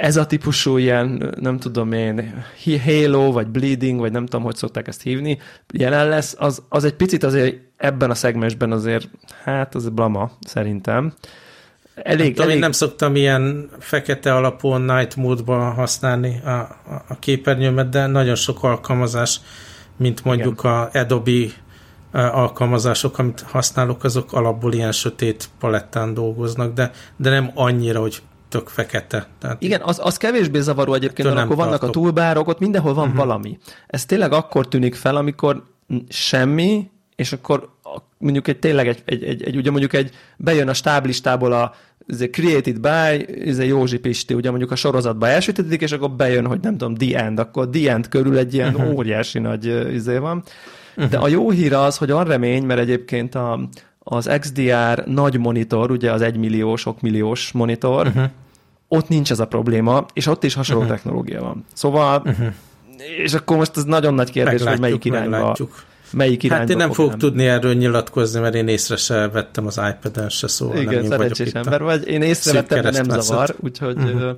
ez a típusú ilyen, nem tudom én, Halo, vagy Bleeding, vagy nem tudom, hogy szokták ezt hívni, jelen lesz, az, az egy picit azért ebben a szegmensben azért, hát az blama, szerintem. Elég, nem, elég... Én nem szoktam ilyen fekete alapú night módban használni a, a, a képernyőmet, de nagyon sok alkalmazás, mint mondjuk Igen. a Adobe alkalmazások, amit használok, azok alapból ilyen sötét palettán dolgoznak, de, de nem annyira, hogy tök fekete. Tehát Igen, az, az kevésbé zavaró egyébként, mert akkor vannak tartok. a túlbárok, ott mindenhol van uh-huh. valami. Ez tényleg akkor tűnik fel, amikor semmi, és akkor mondjuk egy tényleg egy, egy, egy, egy ugye mondjuk egy bejön a stáblistából a ez created by, ez egy Józsi Pisti, ugye mondjuk a sorozatba elsütetik, és akkor bejön, hogy nem tudom, the end, akkor the end körül egy ilyen uh-huh. óriási nagy izé van. Uh-huh. De a jó hír az, hogy van remény, mert egyébként a, az XDR nagy monitor, ugye az egymilliós, sok milliós monitor, uh-huh. ott nincs ez a probléma, és ott is hasonló uh-huh. technológia van. Szóval, uh-huh. és akkor most ez nagyon nagy kérdés, meglátjuk, hogy melyik irányba... Meglátjuk melyik irányba Hát én nem fogok tudni erről nyilatkozni, mert én észre se vettem az iPad-en se, szóval Igen, nem én szerencsés ember vagy. Én észrevettem, de nem zavar, úgyhogy... Uh-huh.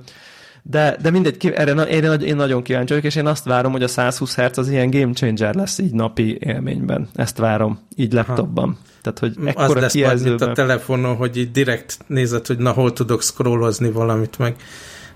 De, de mindegy, erre én, én nagyon kíváncsi vagyok, és én azt várom, hogy a 120 Hz az ilyen game changer lesz így napi élményben. Ezt várom, így laptopban. Tehát, hogy ekkora az lesz kijelzőben... majd, a telefonon, hogy így direkt nézed, hogy na, hol tudok scrollozni valamit, meg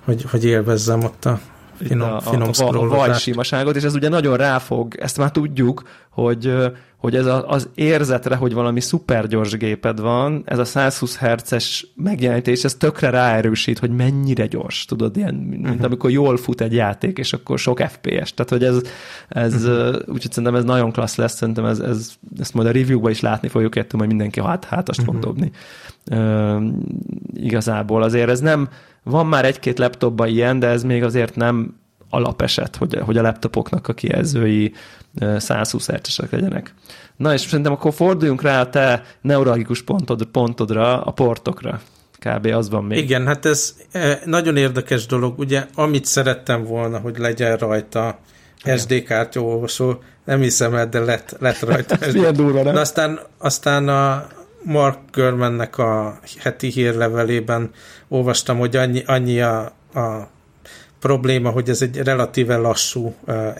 hogy, hogy élvezzem ott a finom, a, finom a, a, a vajsimaságot, és ez ugye nagyon ráfog, ezt már tudjuk, hogy, hogy ez a, az érzetre, hogy valami szuper gyors géped van, ez a 120 Hz-es megjelenítés, ez tökre ráerősít, hogy mennyire gyors, tudod, ilyen, mint uh-huh. amikor jól fut egy játék, és akkor sok FPS, tehát hogy ez, ez uh-huh. úgyhogy szerintem ez nagyon klassz lesz, szerintem ez, ez, ezt majd a review-ba is látni fogjuk, ettől majd mindenki hát, hátast uh-huh. fog dobni. Uh, igazából azért ez nem, van már egy-két laptopban ilyen, de ez még azért nem alapeset, hogy, hogy a laptopoknak a kijelzői 120 hz legyenek. Na és szerintem akkor forduljunk rá a te neuralgikus pontod, pontodra, a portokra. Kb. az van még. Igen, hát ez nagyon érdekes dolog. Ugye, amit szerettem volna, hogy legyen rajta SD kártyaolvasó, nem hiszem el, de lett, lett rajta. (laughs) Milyen durva, nem? De aztán, aztán a Mark Görmannek a heti hírlevelében olvastam, hogy annyi, annyi a, a probléma, hogy ez egy relatíve lassú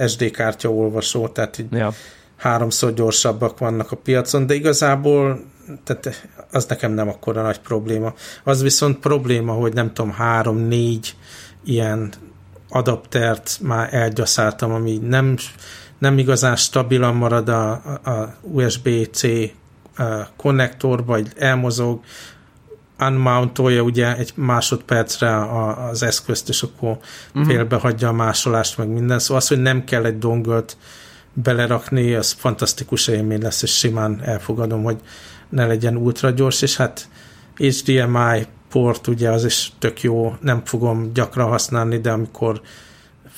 SD kártya olvasó, tehát így ja. háromszor gyorsabbak vannak a piacon, de igazából tehát az nekem nem akkora nagy probléma. Az viszont probléma, hogy nem tudom, három-négy ilyen adaptert már elgyaszáltam, ami nem, nem igazán stabilan marad a, a USB-C konnektor, vagy elmozog, unmountolja ugye egy másodpercre a, az eszközt, és akkor uh-huh. félbehagyja a másolást, meg minden. Szóval az, hogy nem kell egy dongölt belerakni, az fantasztikus élmény lesz, és simán elfogadom, hogy ne legyen ultra gyors, és hát HDMI port ugye az is tök jó, nem fogom gyakran használni, de amikor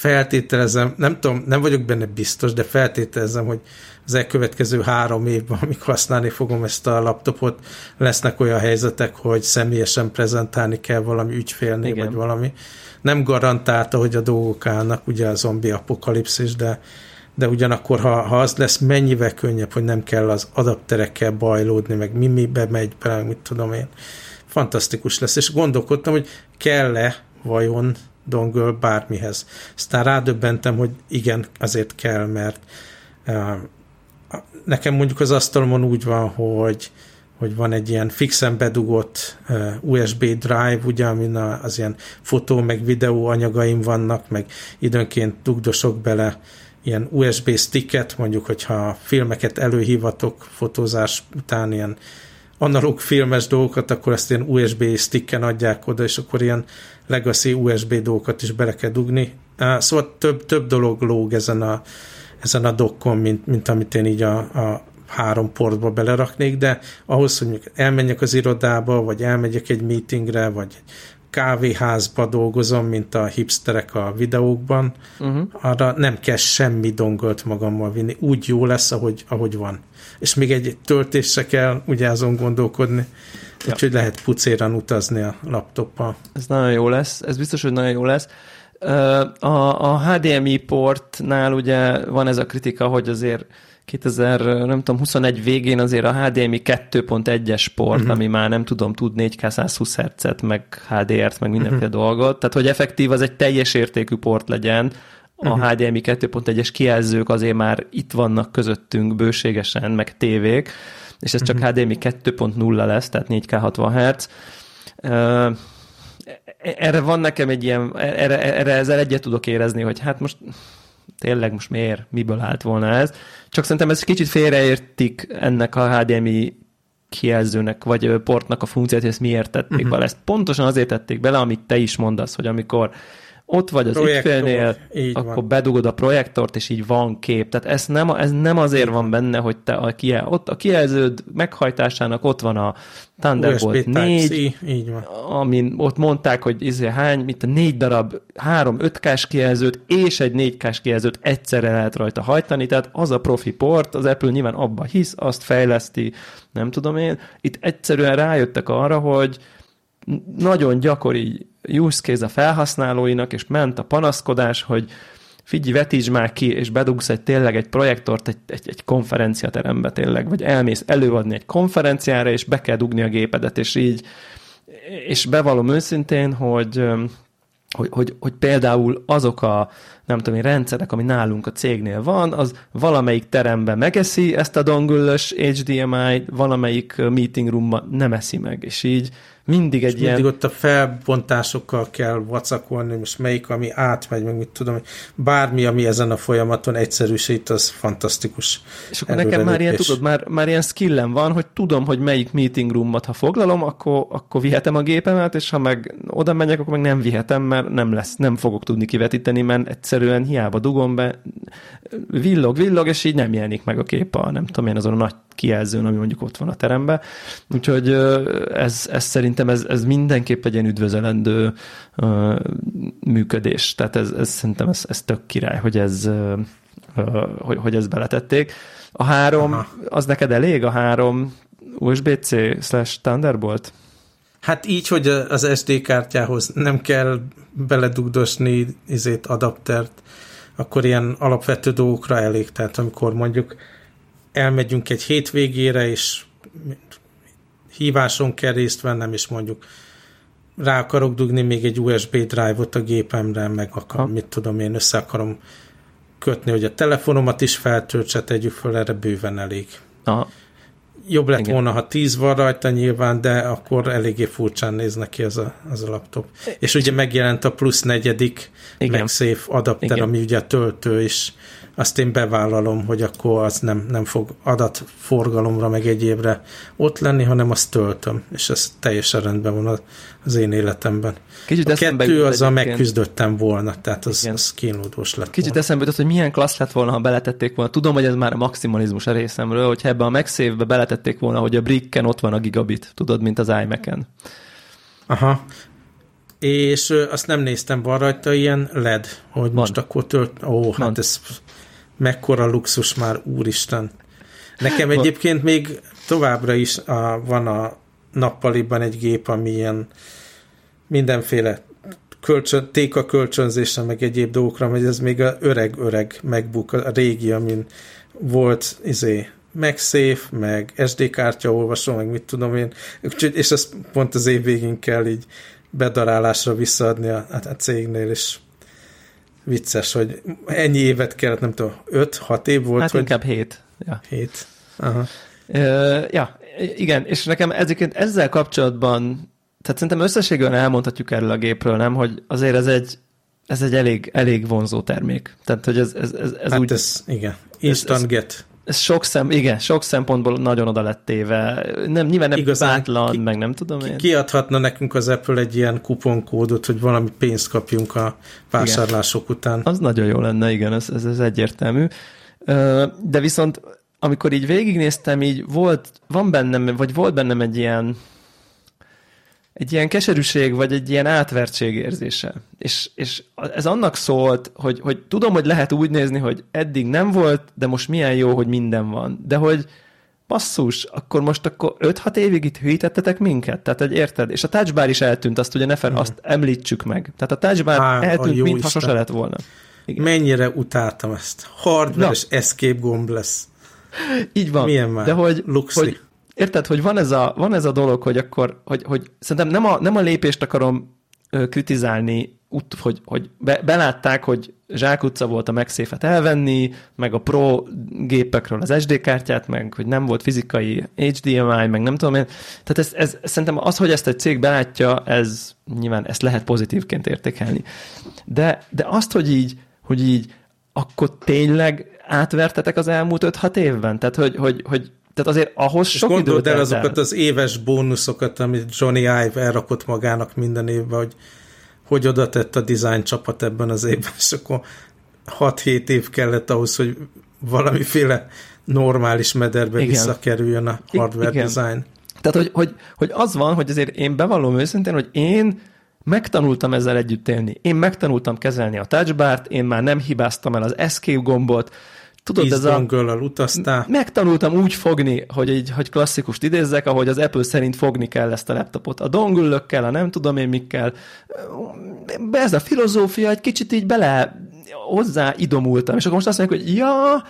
feltételezem, nem tudom, nem vagyok benne biztos, de feltételezem, hogy az elkövetkező három évben, (laughs) amikor használni fogom ezt a laptopot, lesznek olyan helyzetek, hogy személyesen prezentálni kell valami ügyfélnél, Igen. vagy valami. Nem garantálta, hogy a dolgok állnak, ugye a zombi apokalipszis, de, de ugyanakkor, ha, ha az lesz, mennyivel könnyebb, hogy nem kell az adapterekkel bajlódni, meg mi mibe megy bele, mit tudom én. Fantasztikus lesz, és gondolkodtam, hogy kell-e vajon dongle bármihez. Aztán rádöbbentem, hogy igen, azért kell, mert nekem mondjuk az asztalomon úgy van, hogy, hogy van egy ilyen fixen bedugott uh, USB drive, ugye, amin az ilyen fotó meg videó anyagaim vannak, meg időnként dugdosok bele ilyen USB sticket, mondjuk, hogyha filmeket előhívatok fotózás után ilyen analóg filmes dolgokat, akkor ezt ilyen USB sticken adják oda, és akkor ilyen legacy USB dolgokat is bele kell dugni. Szóval több, több dolog lóg ezen a, ezen a dokkon, mint, mint amit én így a, a három portba beleraknék, de ahhoz, hogy elmenjek az irodába, vagy elmegyek egy meetingre, vagy kávéházba dolgozom, mint a hipsterek a videókban, uh-huh. arra nem kell semmi dongolt magammal vinni. Úgy jó lesz, ahogy, ahogy van. És még egy töltésre kell ugye azon gondolkodni, ja. úgyhogy lehet pucéran utazni a laptoppal. Ez nagyon jó lesz, ez biztos, hogy nagyon jó lesz. A, a HDMI portnál ugye van ez a kritika, hogy azért 2000, nem tudom, 21 végén azért a HDMI 2.1-es port, uh-huh. ami már nem tudom, tud 4K 120 Hz-et, meg HDR-t, meg mindenféle uh-huh. dolgot, tehát hogy effektív az egy teljes értékű port legyen, a uh-huh. HDMI 2.1-es kijelzők azért már itt vannak közöttünk bőségesen, meg tévék, és ez csak uh-huh. HDMI 2.0 lesz, tehát 4K 60 Hz. Uh, erre van nekem egy ilyen, erre, erre ezzel egyet tudok érezni, hogy hát most tényleg most miért, miből állt volna ez. Csak szerintem ez kicsit félreértik ennek a HDMI kijelzőnek, vagy portnak a funkciót, hogy ezt miért tették uh-huh. bele. Ezt pontosan azért tették bele, amit te is mondasz, hogy amikor ott vagy az ügyfélnél, akkor van. bedugod a projektort, és így van kép. Tehát ez nem, ez nem azért van benne, hogy te a, kijel, ott a kijelződ meghajtásának ott van a Thunderbolt 4, így van. amin ott mondták, hogy izé hány, mint a négy darab, három 5 k kijelzőt és egy 4 k kijelzőt egyszerre lehet rajta hajtani, tehát az a profi port, az Apple nyilván abba hisz, azt fejleszti, nem tudom én. Itt egyszerűen rájöttek arra, hogy nagyon gyakori use case a felhasználóinak, és ment a panaszkodás, hogy figyelj, vetíts már ki, és bedugsz egy tényleg egy projektort egy, egy, egy konferenciaterembe tényleg, vagy elmész előadni egy konferenciára, és be kell dugni a gépedet, és így, és bevallom őszintén, hogy, hogy, hogy, hogy például azok a, nem tudom én, rendszerek, ami nálunk a cégnél van, az valamelyik teremben megeszi ezt a dongulös HDMI, valamelyik meeting roomban nem eszi meg, és így mindig egy és ilyen... mindig ott a felbontásokkal kell vacakolni, most melyik, ami átmegy, meg mit tudom, bármi, ami ezen a folyamaton egyszerűsít, az fantasztikus. És akkor nekem már ilyen, tudod, már, már ilyen skillem van, hogy tudom, hogy melyik meeting roomot, ha foglalom, akkor, akkor vihetem a gépemet, és ha meg oda megyek, akkor meg nem vihetem, mert nem lesz, nem fogok tudni kivetíteni, mert egyszerűen hiába dugom be, villog, villog, és így nem jelenik meg a kép a, nem tudom én, azon a nagy kijelzőn, ami mondjuk ott van a teremben. Úgyhogy ez, ez szerintem ez, ez mindenképp egy ilyen üdvözölendő uh, működés. Tehát ez, ez szerintem ez, ez tök király, hogy ez, uh, hogy, hogy ezt beletették. A három, Aha. az neked elég? A három USB-C slash Thunderbolt? Hát így, hogy az SD kártyához nem kell beledugdosni izét, adaptert, akkor ilyen alapvető dolgokra elég. Tehát amikor mondjuk elmegyünk egy hétvégére, és híváson kell részt vennem, és mondjuk rá akarok dugni még egy USB drive-ot a gépemre, meg akar, mit tudom én, össze akarom kötni, hogy a telefonomat is feltöltse, tegyük föl, erre bőven elég. Aha. Jobb lett Igen. volna, ha 10 van rajta nyilván, de akkor eléggé furcsán néz neki az a, az a laptop. És ugye megjelent a plusz negyedik. MagSafe adapter, Igen. ami ugye a töltő is azt én bevállalom, hogy akkor az nem, nem fog adatforgalomra meg egyébre ott lenni, hanem azt töltöm, és ez teljesen rendben van az én életemben. Kicsit a kettő az a megküzdöttem volna, tehát az, az kínlódós lett Kicsit volna. eszembe jutott, hogy milyen klassz lett volna, ha beletették volna. Tudom, hogy ez már a maximalizmus a részemről, hogyha ebbe a megszévbe beletették volna, hogy a bricken ott van a gigabit, tudod, mint az iMac-en. Aha, és azt nem néztem, van rajta ilyen LED, hogy van. most akkor tölt... Ó, hát van. ez mekkora luxus már, úristen. Nekem egyébként még továbbra is a, van a nappaliban egy gép, ami ilyen mindenféle kölcsön, téka kölcsönzésre, meg egyéb dolgokra, hogy ez még a öreg-öreg MacBook, a régi, amin volt izé, MagSafe, meg SD kártya olvasó, meg mit tudom én, és ezt pont az év végén kell így bedarálásra visszaadni a, a, a cégnél, és vicces, hogy ennyi évet kellett, nem tudom, 5-6 év volt? Hát hogy... inkább 7. Ja. 7. Aha. Uh, ja, igen, és nekem ezeket ezzel kapcsolatban, tehát szerintem összességében elmondhatjuk erről a gépről, nem, hogy azért ez egy, ez egy elég, elég vonzó termék. Tehát, hogy ez, ez, ez, ez hát úgy... ez, igen. Instant ez, get. Ez sok szem, igen, sok szempontból nagyon oda lett téve. Nem, nyilván nem Igazán bátlan, ki, meg nem tudom én. Kiadhatna nekünk az Apple egy ilyen kuponkódot, hogy valami pénzt kapjunk a vásárlások igen. után. Az nagyon jó lenne, igen, ez, ez, ez egyértelmű. De viszont amikor így végignéztem, így volt, van bennem, vagy volt bennem egy ilyen egy ilyen keserűség, vagy egy ilyen átvertség érzése. És, és ez annak szólt, hogy, hogy tudom, hogy lehet úgy nézni, hogy eddig nem volt, de most milyen jó, hogy minden van. De hogy basszus, akkor most akkor 5-6 évig itt hűítettetek minket? Tehát, hogy érted? És a touchbar is eltűnt, azt ugye ne fel, hmm. azt említsük meg. Tehát a touchbar Há, eltűnt, mintha sose lett volna. Igen. Mennyire utáltam ezt. Hardware és escape gomb lesz. Így van. Milyen már? De hogy, hogy érted, hogy van ez a, van ez a dolog, hogy akkor, hogy, hogy szerintem nem a, nem a lépést akarom kritizálni, út, hogy, hogy be, belátták, hogy zsákutca volt a megszéfet elvenni, meg a Pro gépekről az SD kártyát, meg hogy nem volt fizikai HDMI, meg nem tudom én. Tehát ez, ez, szerintem az, hogy ezt egy cég belátja, ez nyilván ezt lehet pozitívként értékelni. De, de azt, hogy így, hogy így akkor tényleg átvertetek az elmúlt 5-6 évben? Tehát, hogy, hogy, hogy tehát azért ahhoz és sok gondold el azokat az éves bónuszokat, amit Johnny Ive elrakott magának minden évben, hogy hogy oda tett a design csapat ebben az évben, és akkor 6-7 év kellett ahhoz, hogy valamiféle normális mederbe Igen. visszakerüljön a hardware Igen. design. Tehát, hogy, hogy, hogy az van, hogy azért én bevallom őszintén, hogy én megtanultam ezzel együtt élni. Én megtanultam kezelni a touchbart, én már nem hibáztam el az escape gombot, Tudod, ez a... utaztál. Megtanultam úgy fogni, hogy egy hogy klasszikust idézzek, ahogy az Apple szerint fogni kell ezt a laptopot. A dongüllökkel, a nem tudom én mikkel. Ez a filozófia egy kicsit így bele hozzá idomultam, és akkor most azt mondják, hogy ja,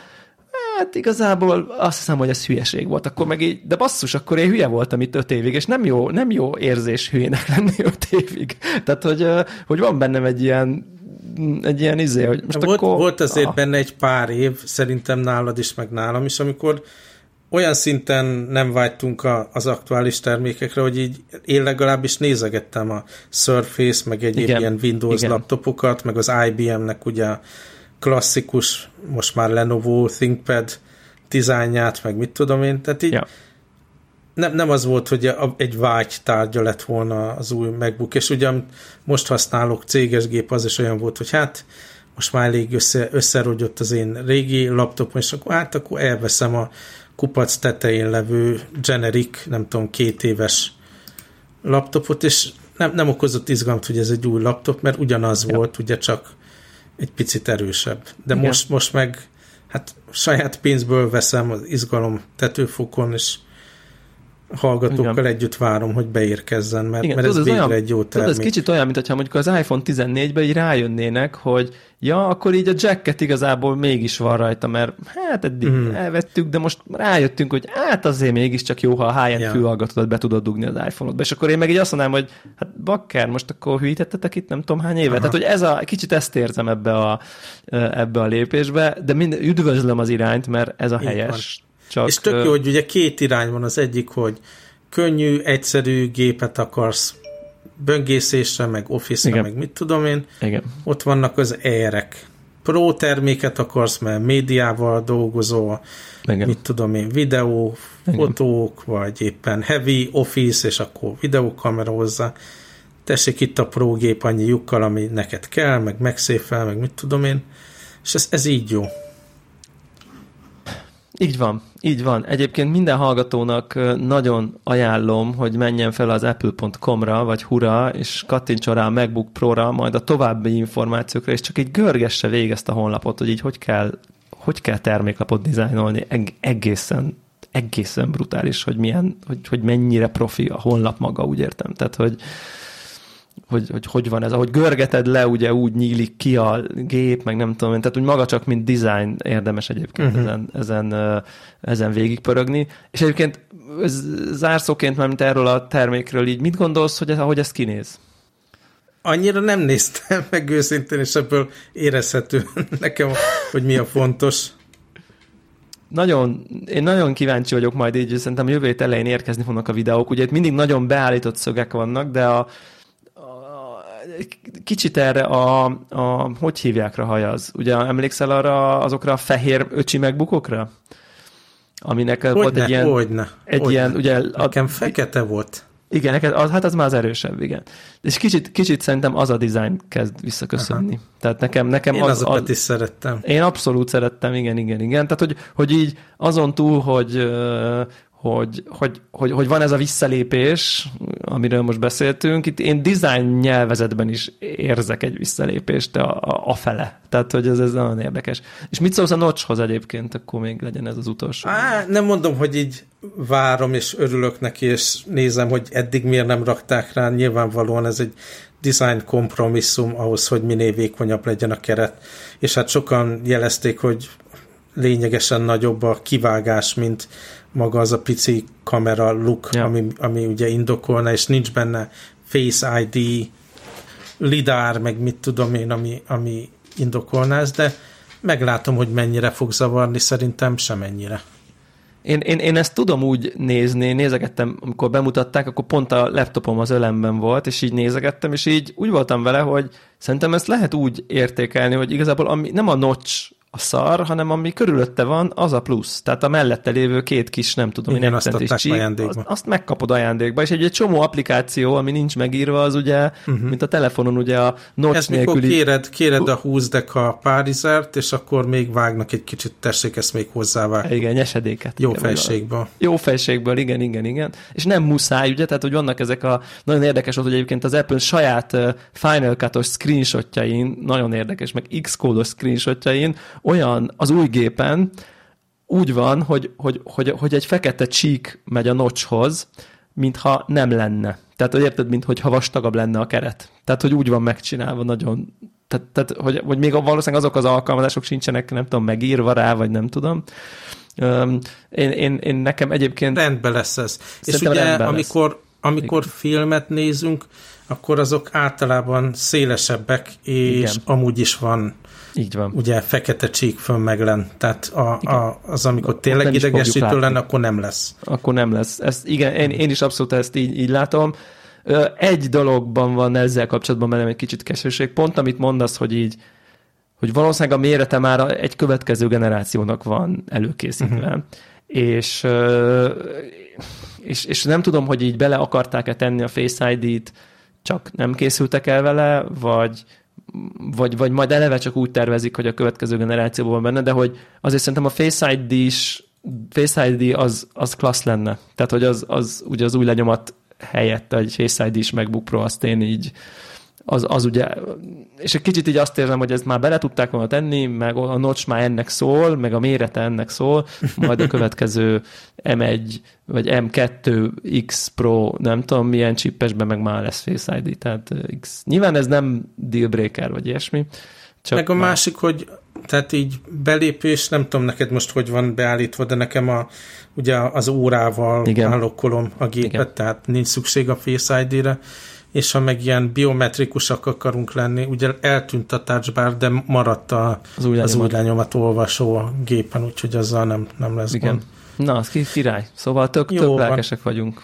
hát igazából azt hiszem, hogy ez hülyeség volt. Akkor meg így, de basszus, akkor én hülye voltam itt öt évig, és nem jó, nem jó érzés hülyének lenni öt évig. Tehát, hogy, hogy van bennem egy ilyen egy ilyen izé, hogy most volt, akkor... Volt azért ah. benne egy pár év, szerintem nálad is, meg nálam is, amikor olyan szinten nem vágytunk a, az aktuális termékekre, hogy így én legalábbis nézegettem a Surface, meg egyéb Igen. ilyen Windows Igen. laptopokat, meg az IBM-nek ugye klasszikus, most már Lenovo ThinkPad dizájnját, meg mit tudom én, tehát így ja nem, nem az volt, hogy egy vágy tárgya lett volna az új MacBook, és ugyan most használok céges gép, az is olyan volt, hogy hát most már elég össze, összerogyott az én régi laptopom, és akkor hát akkor elveszem a kupac tetején levő generic, nem tudom, két éves laptopot, és nem, nem okozott izgalmat, hogy ez egy új laptop, mert ugyanaz ja. volt, ugye csak egy picit erősebb. De most, most meg hát saját pénzből veszem az izgalom tetőfokon, és hallgatókkal Igen. együtt várom, hogy beérkezzen, mert, Igen, mert ez, ez végre olyan, egy jó termék. Tudod, ez kicsit olyan, mintha mondjuk az iPhone 14-ben így rájönnének, hogy ja, akkor így a jacket igazából mégis van rajta, mert hát eddig mm. elvettük, de most rájöttünk, hogy hát azért mégiscsak jó, ha a high-end ja. fülhallgatódat be tudod dugni az iPhone-odba. És akkor én meg így azt mondanám, hogy hát bakker, most akkor hűítettetek itt nem tudom hány éve. Aha. Tehát, hogy ez a, kicsit ezt érzem ebbe a, ebbe a lépésbe, de mind, üdvözlöm az irányt, mert ez a helyes. Csak, és tök jó, hogy ugye két irány van. Az egyik, hogy könnyű, egyszerű gépet akarsz böngészésre, meg office-ra, meg mit tudom én. Igen. Ott vannak az erek. Pro terméket akarsz, mert médiával dolgozol, Igen. mit tudom én, videó, Igen. fotók, vagy éppen heavy office, és akkor videókamera hozzá. Tessék itt a pro gép annyi lyukkal, ami neked kell, meg megszéfel, meg mit tudom én. És ez, ez így jó. Így van, így van. Egyébként minden hallgatónak nagyon ajánlom, hogy menjen fel az apple.com-ra, vagy hura, és kattintson rá a MacBook Pro-ra, majd a további információkra, és csak így görgesse végig ezt a honlapot, hogy így hogy kell, hogy kell terméklapot dizájnolni. Eg- egészen, egészen brutális, hogy milyen, hogy, hogy mennyire profi a honlap maga, úgy értem. Tehát, hogy hogy, hogy hogy van ez, ahogy görgeted le, ugye úgy nyílik ki a gép, meg nem tudom, tehát úgy maga csak mint design érdemes egyébként uh-huh. ezen, ezen, ezen végigpörögni. És egyébként zárszóként, mert erről a termékről így mit gondolsz, hogy ez, ahogy ez kinéz? Annyira nem néztem (laughs) meg őszintén, és ebből érezhető (laughs) nekem, hogy mi a fontos. Nagyon, én nagyon kíváncsi vagyok majd így, szerintem jövő elején érkezni fognak a videók. Ugye itt mindig nagyon beállított szögek vannak, de a, kicsit erre a, a hogy hívják rá hajaz? Ugye emlékszel arra azokra a fehér öcsi megbukokra? aminek Hogyne, volt egy ilyen, hogyne, egy hogyne. ilyen ugye, Nekem fekete volt. Igen, neked az, hát az már az erősebb, igen. És kicsit, kicsit szerintem az a design kezd visszaköszönni. Aha. Tehát nekem, nekem Én az, azokat az, is szerettem. Én abszolút szerettem, igen, igen, igen. Tehát, hogy, hogy így azon túl, hogy, hogy, hogy, hogy, hogy van ez a visszalépés, amiről most beszéltünk, itt én design nyelvezetben is érzek egy visszalépést a, a, a fele. Tehát, hogy ez, ez nagyon érdekes. És mit szólsz a notchhoz egyébként, akkor még legyen ez az utolsó. Á, nem mondom, hogy így várom és örülök neki, és nézem, hogy eddig miért nem rakták rá. Nyilvánvalóan ez egy design kompromisszum ahhoz, hogy minél vékonyabb legyen a keret. És hát sokan jelezték, hogy lényegesen nagyobb a kivágás, mint maga az a pici kamera look, ja. ami, ami ugye indokolna, és nincs benne Face ID, lidár, meg mit tudom én, ami, ami indokolná ezt, de meglátom, hogy mennyire fog zavarni, szerintem semennyire. Én, én, én ezt tudom úgy nézni, nézegettem, amikor bemutatták, akkor pont a laptopom az ölemben volt, és így nézegettem, és így úgy voltam vele, hogy szerintem ezt lehet úgy értékelni, hogy igazából ami, nem a notch a szar, hanem ami körülötte van, az a plusz. Tehát a mellette lévő két kis, nem tudom, Igen, azt adták csík, ajándékba. Azt, azt megkapod ajándékba, és egy, egy csomó applikáció, ami nincs megírva, az ugye, uh-huh. mint a telefonon, ugye a notch Ez nélküli... mikor kéred, kéred a 20 deka párizert, és akkor még vágnak egy kicsit, tessék ezt még hozzávágni. Igen, nyesedéket. Jó fejségből. Jó fejségből, igen, igen, igen. És nem muszáj, ugye, tehát hogy vannak ezek a, nagyon érdekes volt, hogy egyébként az Apple saját Final Cut-os screenshotjain, nagyon érdekes, meg Xcode-os screenshotjain olyan az új gépen úgy van, hogy, hogy, hogy, hogy egy fekete csík megy a nocshoz, mintha nem lenne. Tehát, hogy érted, mintha vastagabb lenne a keret. Tehát, hogy úgy van megcsinálva nagyon, tehát, tehát hogy, hogy még valószínűleg azok az alkalmazások sincsenek, nem tudom, megírva rá, vagy nem tudom. Um, én, én, én nekem egyébként... Rendben lesz ez. És ugye, amikor, lesz. amikor filmet nézünk, akkor azok általában szélesebbek, és Igen. amúgy is van így van. Ugye fekete csík fönn meg len. Tehát a, a, az, amikor tényleg idegesítő lenne, akkor nem lesz. Akkor nem lesz. Ezt, igen, én, én is abszolút ezt így, így látom. Egy dologban van ezzel kapcsolatban bennem egy kicsit keserűség. Pont amit mondasz, hogy így, hogy valószínűleg a mérete már egy következő generációnak van előkészítve. Uh-huh. És, és, és nem tudom, hogy így bele akarták-e tenni a Face ID-t, csak nem készültek el vele, vagy, vagy, vagy majd eleve csak úgy tervezik, hogy a következő generációban van benne, de hogy azért szerintem a Face ID is Face ID az, az klassz lenne. Tehát, hogy az, az ugye az új lenyomat helyett egy Face ID is MacBook Pro, azt én így az, az ugye, és egy kicsit így azt érzem, hogy ezt már bele tudták volna tenni, meg a notch már ennek szól, meg a mérete ennek szól, majd a következő M1 vagy M2 X Pro, nem tudom milyen csippesben meg már lesz Face ID, tehát X. Nyilván ez nem deal breaker, vagy ilyesmi. Csak meg a már... másik, hogy tehát így belépés, nem tudom neked most hogy van beállítva, de nekem a, ugye az órával Igen. állokkolom a gépet, Igen. tehát nincs szükség a Face ID-re, és ha meg ilyen biometrikusak akarunk lenni, ugye eltűnt a touchbar, de maradt a, az új, az új lenyomat olvasó a gépen, úgyhogy azzal nem, nem lesz Igen. gond. Na, az király. Szóval tök, Jó tök van. lelkesek vagyunk.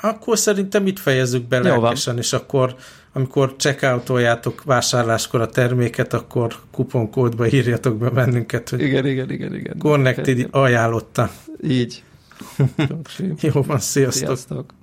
Akkor szerintem itt fejezzük be lelkesen, és akkor amikor checkoutoljátok vásárláskor a terméket, akkor kuponkódba írjatok be bennünket, hogy igen, igen, igen, igen. Connected ajánlotta. Így. (laughs) Jó van, sziasztok. sziasztok.